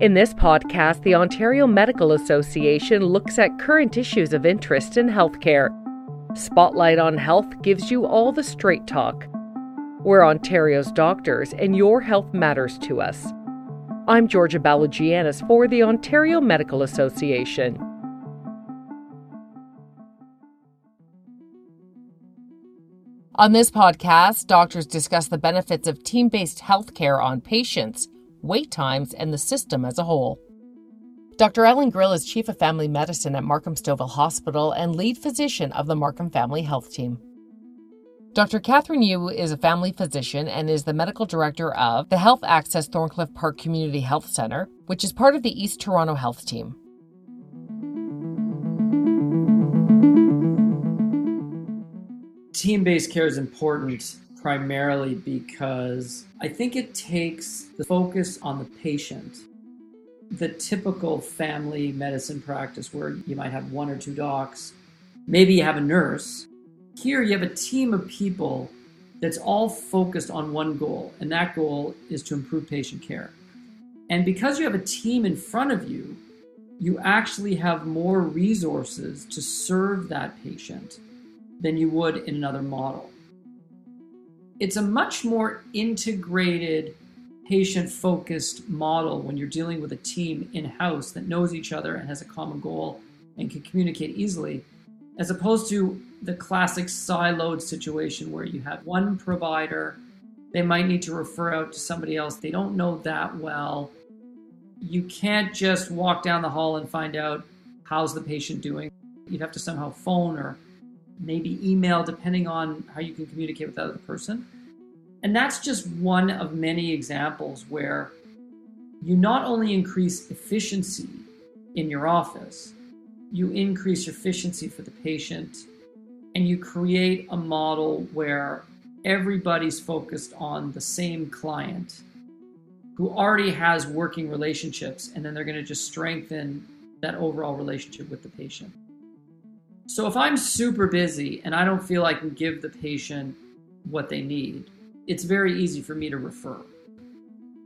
In this podcast, the Ontario Medical Association looks at current issues of interest in healthcare. Spotlight on Health gives you all the straight talk. We're Ontario's doctors, and your health matters to us. I'm Georgia Balogianis for the Ontario Medical Association. On this podcast, doctors discuss the benefits of team based healthcare on patients wait times, and the system as a whole. Dr. Allan Grill is Chief of Family Medicine at Markham Stouffville Hospital and lead physician of the Markham Family Health Team. Dr. Catherine Yu is a family physician and is the medical director of the Health Access Thorncliffe Park Community Health Center, which is part of the East Toronto Health Team. Team based care is important primarily because I think it takes the focus on the patient. The typical family medicine practice where you might have one or two docs, maybe you have a nurse. Here you have a team of people that's all focused on one goal, and that goal is to improve patient care. And because you have a team in front of you, you actually have more resources to serve that patient than you would in another model it's a much more integrated patient focused model when you're dealing with a team in house that knows each other and has a common goal and can communicate easily as opposed to the classic siloed situation where you have one provider they might need to refer out to somebody else they don't know that well. You can't just walk down the hall and find out how's the patient doing? You'd have to somehow phone or maybe email, depending on how you can communicate with that other person. And that's just one of many examples where you not only increase efficiency in your office, you increase efficiency for the patient, and you create a model where everybody's focused on the same client who already has working relationships, and then they're going to just strengthen that overall relationship with the patient. So if I'm super busy and I don't feel I can give the patient what they need, it's very easy for me to refer.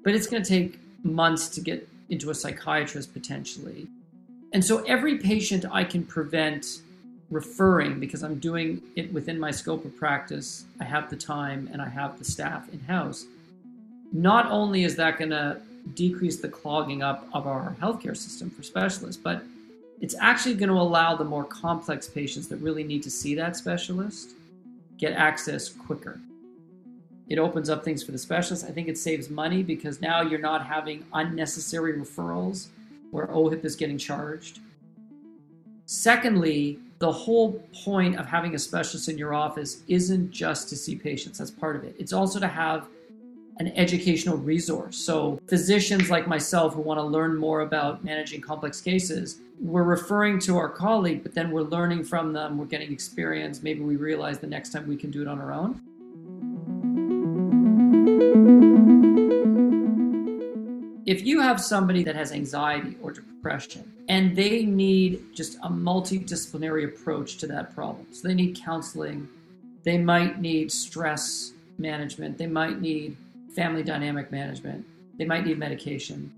But it's going to take months to get into a psychiatrist potentially. And so every patient I can prevent referring because I'm doing it within my scope of practice, I have the time and I have the staff in house. Not only is that going to decrease the clogging up of our healthcare system for specialists, but it's actually going to allow the more complex patients that really need to see that specialist get access quicker. It opens up things for the specialist. I think it saves money because now you're not having unnecessary referrals where OHIP is getting charged. Secondly, the whole point of having a specialist in your office isn't just to see patients, that's part of it. It's also to have an educational resource. So, physicians like myself who want to learn more about managing complex cases, we're referring to our colleague, but then we're learning from them, we're getting experience. Maybe we realize the next time we can do it on our own. If you have somebody that has anxiety or depression and they need just a multidisciplinary approach to that problem, so they need counseling, they might need stress management, they might need family dynamic management. They might need medication.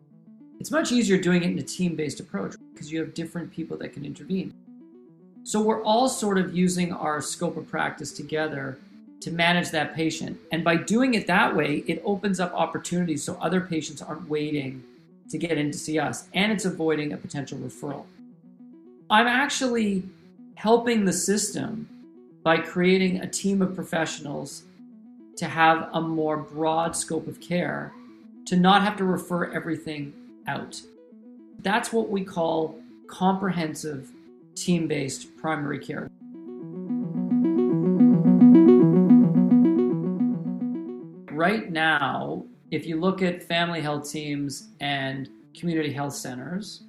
It's much easier doing it in a team based approach because you have different people that can intervene. So we're all sort of using our scope of practice together to manage that patient. And by doing it that way, it opens up opportunities so other patients aren't waiting to get in to see us and it's avoiding a potential referral. I'm actually helping the system by creating a team of professionals to have a more broad scope of care, to not have to refer everything out. That's what we call comprehensive team based primary care. Right now, if you look at family health teams and community health centers,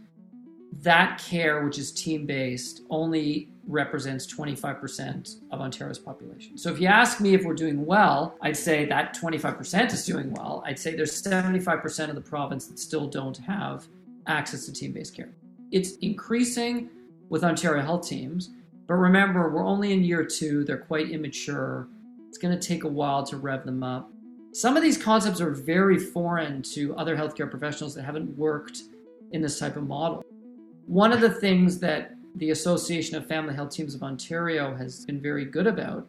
that care, which is team based, only represents 25% of Ontario's population. So if you ask me if we're doing well, I'd say that 25% is doing well. I'd say there's 75% of the province that still don't have access to team based care. It's increasing with Ontario health teams, but remember, we're only in year two, they're quite immature. It's going to take a while to rev them up. Some of these concepts are very foreign to other healthcare professionals that haven't worked in this type of model. One of the things that the Association of Family Health Teams of Ontario has been very good about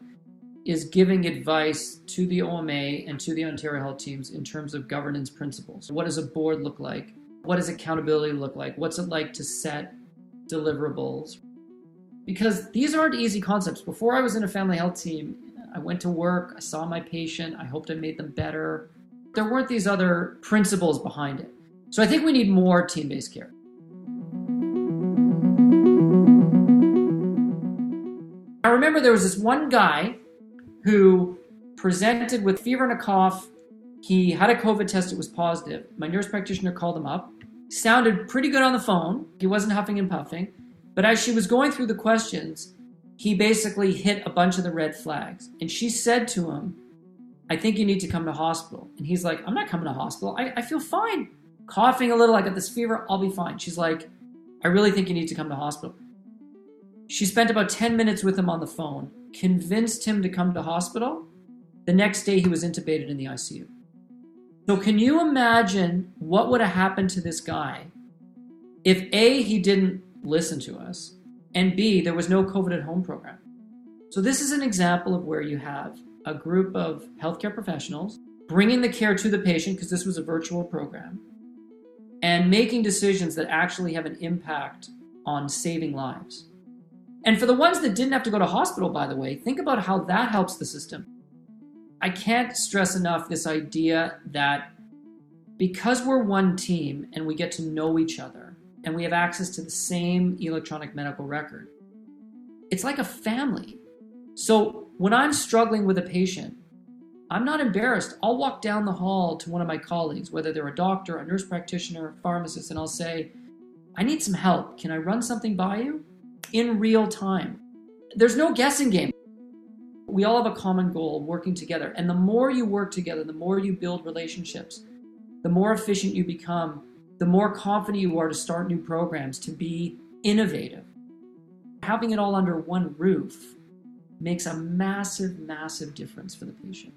is giving advice to the OMA and to the Ontario Health Teams in terms of governance principles. What does a board look like? What does accountability look like? What's it like to set deliverables? Because these aren't easy concepts. Before I was in a family health team, I went to work, I saw my patient, I hoped I made them better. There weren't these other principles behind it. So I think we need more team based care. I remember there was this one guy who presented with fever and a cough. He had a COVID test, it was positive. My nurse practitioner called him up. Sounded pretty good on the phone. He wasn't huffing and puffing. But as she was going through the questions, he basically hit a bunch of the red flags. And she said to him, I think you need to come to hospital. And he's like, I'm not coming to hospital. I, I feel fine. Coughing a little, I got this fever, I'll be fine. She's like, I really think you need to come to hospital. She spent about 10 minutes with him on the phone, convinced him to come to hospital. The next day, he was intubated in the ICU. So, can you imagine what would have happened to this guy if A, he didn't listen to us, and B, there was no COVID at home program? So, this is an example of where you have a group of healthcare professionals bringing the care to the patient, because this was a virtual program, and making decisions that actually have an impact on saving lives. And for the ones that didn't have to go to hospital, by the way, think about how that helps the system. I can't stress enough this idea that because we're one team and we get to know each other and we have access to the same electronic medical record, it's like a family. So when I'm struggling with a patient, I'm not embarrassed. I'll walk down the hall to one of my colleagues, whether they're a doctor, a nurse practitioner, a pharmacist, and I'll say, I need some help. Can I run something by you? In real time. There's no guessing game. We all have a common goal working together. And the more you work together, the more you build relationships, the more efficient you become, the more confident you are to start new programs, to be innovative. Having it all under one roof makes a massive, massive difference for the patient.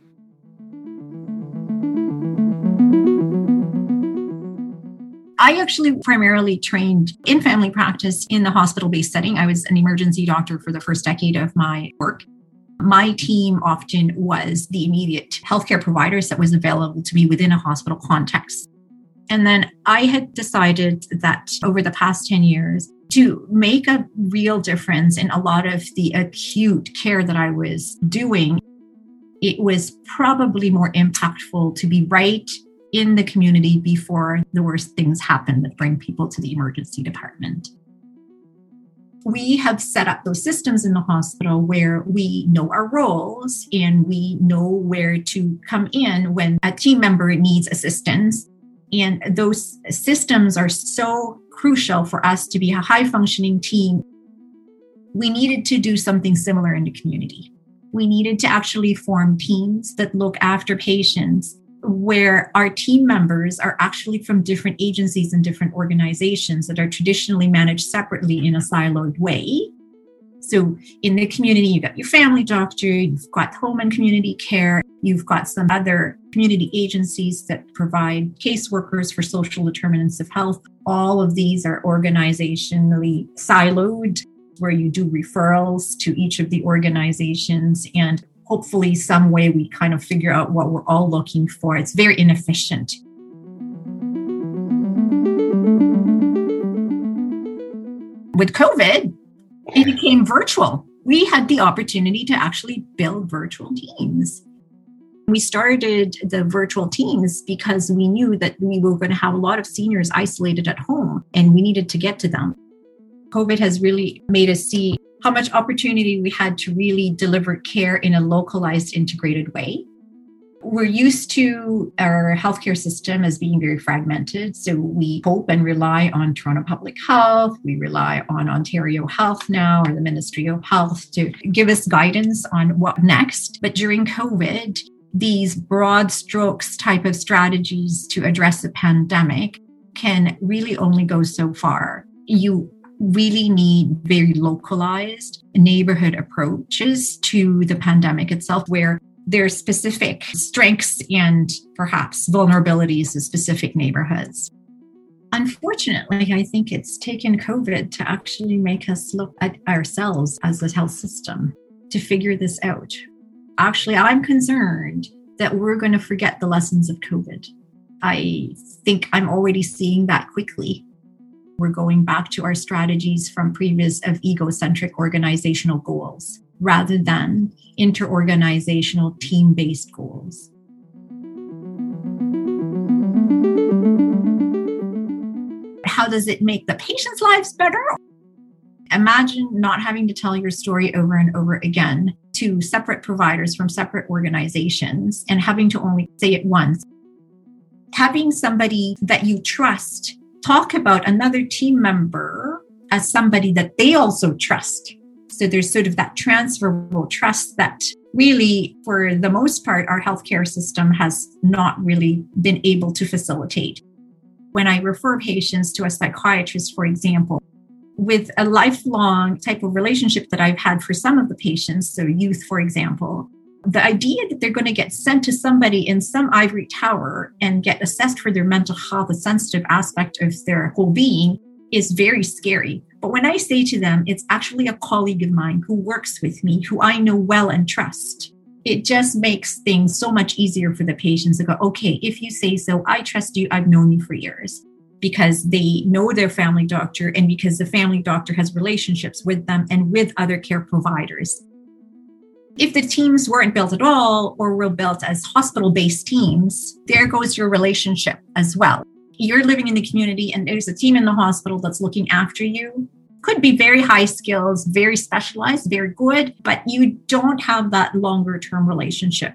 I actually primarily trained in family practice in the hospital based setting. I was an emergency doctor for the first decade of my work. My team often was the immediate healthcare providers that was available to me within a hospital context. And then I had decided that over the past 10 years, to make a real difference in a lot of the acute care that I was doing, it was probably more impactful to be right in the community before the worst things happen that bring people to the emergency department. We have set up those systems in the hospital where we know our roles and we know where to come in when a team member needs assistance. And those systems are so crucial for us to be a high functioning team. We needed to do something similar in the community. We needed to actually form teams that look after patients where our team members are actually from different agencies and different organizations that are traditionally managed separately in a siloed way. So in the community, you've got your family doctor, you've got home and community care, you've got some other community agencies that provide caseworkers for social determinants of health. All of these are organizationally siloed where you do referrals to each of the organizations and hopefully some way we kind of figure out what we're all looking for. It's very inefficient. With COVID, it became virtual. We had the opportunity to actually build virtual teams. We started the virtual teams because we knew that we were going to have a lot of seniors isolated at home and we needed to get to them. COVID has really made us see how much opportunity we had to really deliver care in a localized, integrated way. We're used to our healthcare system as being very fragmented. So we hope and rely on Toronto Public Health. We rely on Ontario Health now or the Ministry of Health to give us guidance on what next. But during COVID, these broad strokes type of strategies to address the pandemic can really only go so far. You really need very localized neighborhood approaches to the pandemic itself, where there's specific strengths and perhaps vulnerabilities of specific neighborhoods. Unfortunately, I think it's taken COVID to actually make us look at ourselves as a health system to figure this out. Actually, I'm concerned that we're going to forget the lessons of COVID. I think I'm already seeing that quickly. We're going back to our strategies from previous of egocentric organizational goals rather than interorganizational team based goals. How does it make the patients' lives better? Imagine not having to tell your story over and over again to separate providers from separate organizations and having to only say it once. Having somebody that you trust talk about another team member as somebody that they also trust. So there's sort of that transferable trust that really, for the most part, our healthcare system has not really been able to facilitate. When I refer patients to a psychiatrist, for example, with a lifelong type of relationship that I've had for some of the patients, so youth, for example, the idea that they're going to get sent to somebody in some ivory tower and get assessed for their mental health, a sensitive aspect of their whole being, is very scary. But when I say to them, it's actually a colleague of mine who works with me, who I know well and trust, it just makes things so much easier for the patients to go, okay, if you say so, I trust you, I've known you for years because they know their family doctor and because the family doctor has relationships with them and with other care providers. If the teams weren't built at all or were built as hospital based teams, there goes your relationship as well. You're living in the community and there's a team in the hospital that's looking after you. Could be very high skills, very specialized, very good, but you don't have that longer term relationship.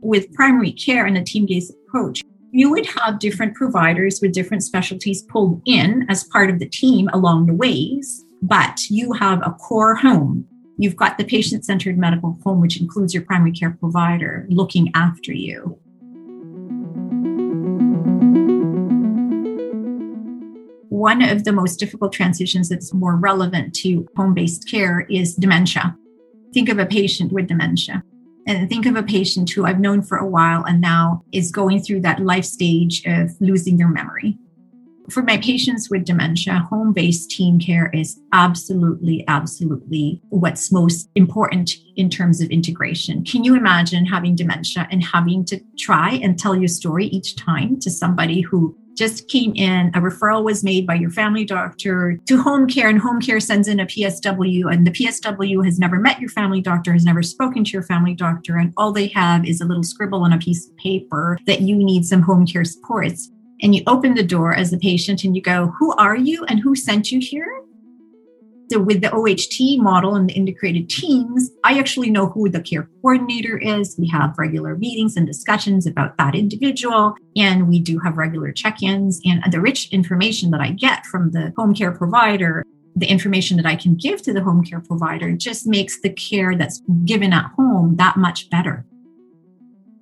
With primary care and a team based approach, you would have different providers with different specialties pulled in as part of the team along the ways, but you have a core home. You've got the patient centered medical home, which includes your primary care provider looking after you. One of the most difficult transitions that's more relevant to home based care is dementia. Think of a patient with dementia and think of a patient who I've known for a while and now is going through that life stage of losing their memory. For my patients with dementia, home based team care is absolutely, absolutely what's most important in terms of integration. Can you imagine having dementia and having to try and tell your story each time to somebody who just came in, a referral was made by your family doctor to home care, and home care sends in a PSW, and the PSW has never met your family doctor, has never spoken to your family doctor, and all they have is a little scribble on a piece of paper that you need some home care supports. And you open the door as a patient and you go, Who are you and who sent you here? So with the OHT model and the integrated teams, I actually know who the care coordinator is. We have regular meetings and discussions about that individual, and we do have regular check-ins. And the rich information that I get from the home care provider, the information that I can give to the home care provider just makes the care that's given at home that much better.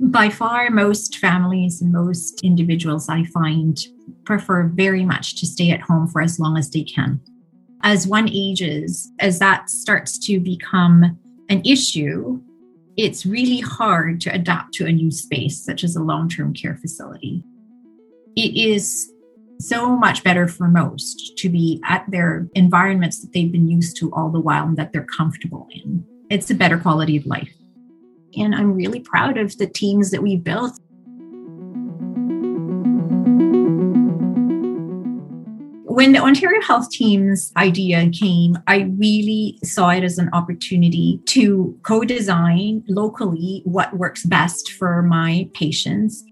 By far, most families and most individuals I find prefer very much to stay at home for as long as they can as one ages, as that starts to become an issue, it's really hard to adapt to a new space, such as a long term care facility. It is so much better for most to be at their environments that they've been used to all the while and that they're comfortable in. It's a better quality of life. And I'm really proud of the teams that we built. When the Ontario Health Team's idea came, I really saw it as an opportunity to co design locally what works best for my patients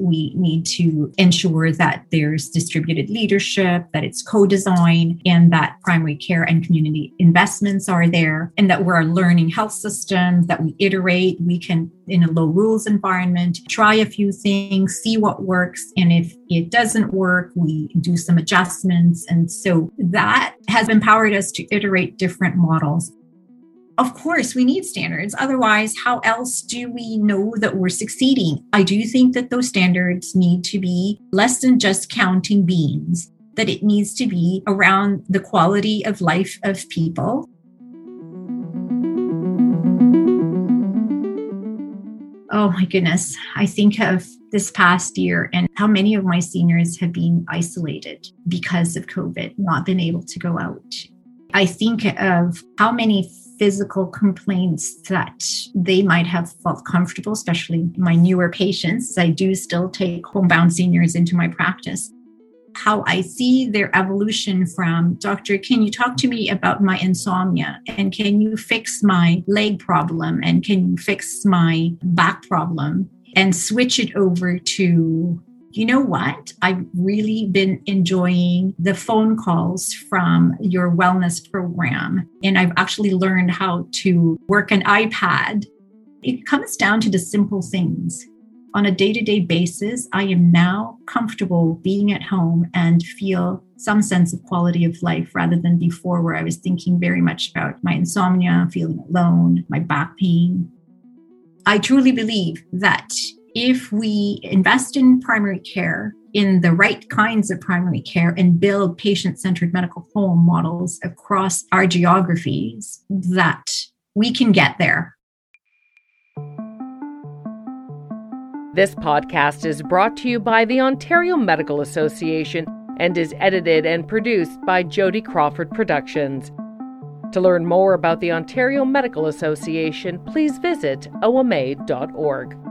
we need to ensure that there's distributed leadership, that it's co design, and that primary care and community investments are there, and that we're a learning health system, that we iterate. We can, in a low rules environment, try a few things, see what works. And if it doesn't work, we do some adjustments. And so that has empowered us to iterate different models of course, we need standards. Otherwise, how else do we know that we're succeeding? I do think that those standards need to be less than just counting beans, that it needs to be around the quality of life of people. Oh my goodness. I think of this past year and how many of my seniors have been isolated because of COVID, not been able to go out. I think of how many physical complaints that they might have felt comfortable, especially my newer patients. I do still take homebound seniors into my practice how I see their evolution from doctor, can you talk to me about my insomnia? And can you fix my leg problem? And can you fix my back problem? And switch it over to, you know what? I've really been enjoying the phone calls from your wellness program. And I've actually learned how to work an iPad. It comes down to the simple things on a day to day basis, I am now comfortable being at home and feel some sense of quality of life rather than before, where I was thinking very much about my insomnia, feeling alone, my back pain. I truly believe that if we invest in primary care, in the right kinds of primary care, and build patient centered medical home models across our geographies, that we can get there This podcast is brought to you by the Ontario Medical Association and is edited and produced by Jody Crawford Productions. To learn more about the Ontario Medical Association, please visit oma.org.